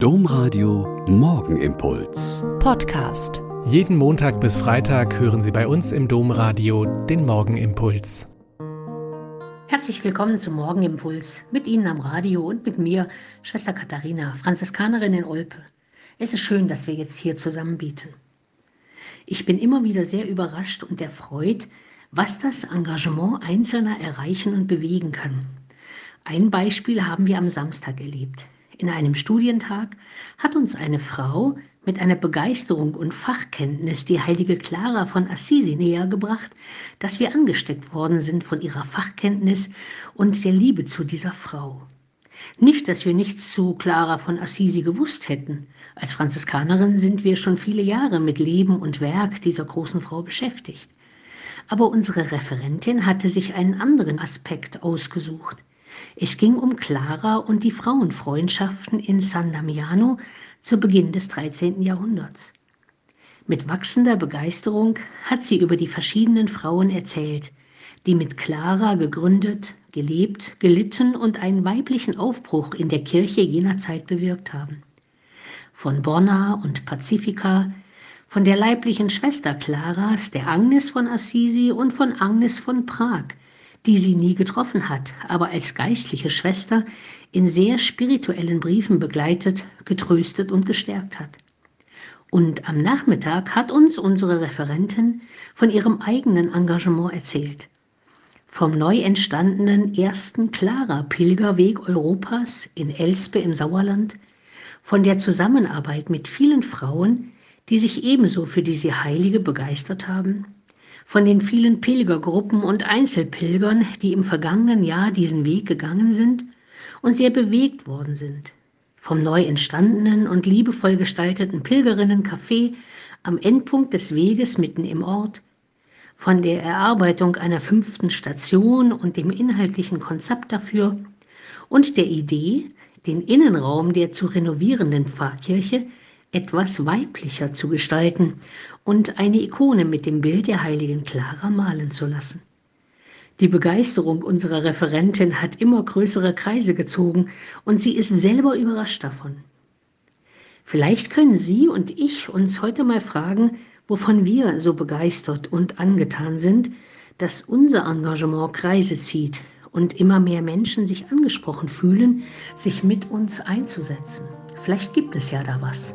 Domradio Morgenimpuls. Podcast. Jeden Montag bis Freitag hören Sie bei uns im Domradio den Morgenimpuls. Herzlich willkommen zum Morgenimpuls. Mit Ihnen am Radio und mit mir, Schwester Katharina, Franziskanerin in Olpe. Es ist schön, dass wir jetzt hier zusammen bieten. Ich bin immer wieder sehr überrascht und erfreut, was das Engagement Einzelner erreichen und bewegen kann. Ein Beispiel haben wir am Samstag erlebt. In einem Studientag hat uns eine Frau mit einer Begeisterung und Fachkenntnis die heilige Clara von Assisi näher gebracht, dass wir angesteckt worden sind von ihrer Fachkenntnis und der Liebe zu dieser Frau. Nicht, dass wir nichts zu Clara von Assisi gewusst hätten. Als Franziskanerin sind wir schon viele Jahre mit Leben und Werk dieser großen Frau beschäftigt. Aber unsere Referentin hatte sich einen anderen Aspekt ausgesucht. Es ging um Clara und die Frauenfreundschaften in San Damiano zu Beginn des 13. Jahrhunderts. Mit wachsender Begeisterung hat sie über die verschiedenen Frauen erzählt, die mit Clara gegründet, gelebt, gelitten und einen weiblichen Aufbruch in der Kirche jener Zeit bewirkt haben. Von Bonna und Pacifica, von der leiblichen Schwester Claras, der Agnes von Assisi und von Agnes von Prag, die sie nie getroffen hat, aber als geistliche Schwester in sehr spirituellen Briefen begleitet, getröstet und gestärkt hat. Und am Nachmittag hat uns unsere Referentin von ihrem eigenen Engagement erzählt. Vom neu entstandenen ersten Clara-Pilgerweg Europas in Elspe im Sauerland, von der Zusammenarbeit mit vielen Frauen, die sich ebenso für diese Heilige begeistert haben, von den vielen Pilgergruppen und Einzelpilgern, die im vergangenen Jahr diesen Weg gegangen sind und sehr bewegt worden sind. Vom neu entstandenen und liebevoll gestalteten Pilgerinnencafé am Endpunkt des Weges mitten im Ort, von der Erarbeitung einer fünften Station und dem inhaltlichen Konzept dafür und der Idee, den Innenraum der zu renovierenden Pfarrkirche etwas weiblicher zu gestalten und eine Ikone mit dem Bild der heiligen Clara malen zu lassen. Die Begeisterung unserer Referentin hat immer größere Kreise gezogen und sie ist selber überrascht davon. Vielleicht können Sie und ich uns heute mal fragen, wovon wir so begeistert und angetan sind, dass unser Engagement Kreise zieht und immer mehr Menschen sich angesprochen fühlen, sich mit uns einzusetzen. Vielleicht gibt es ja da was.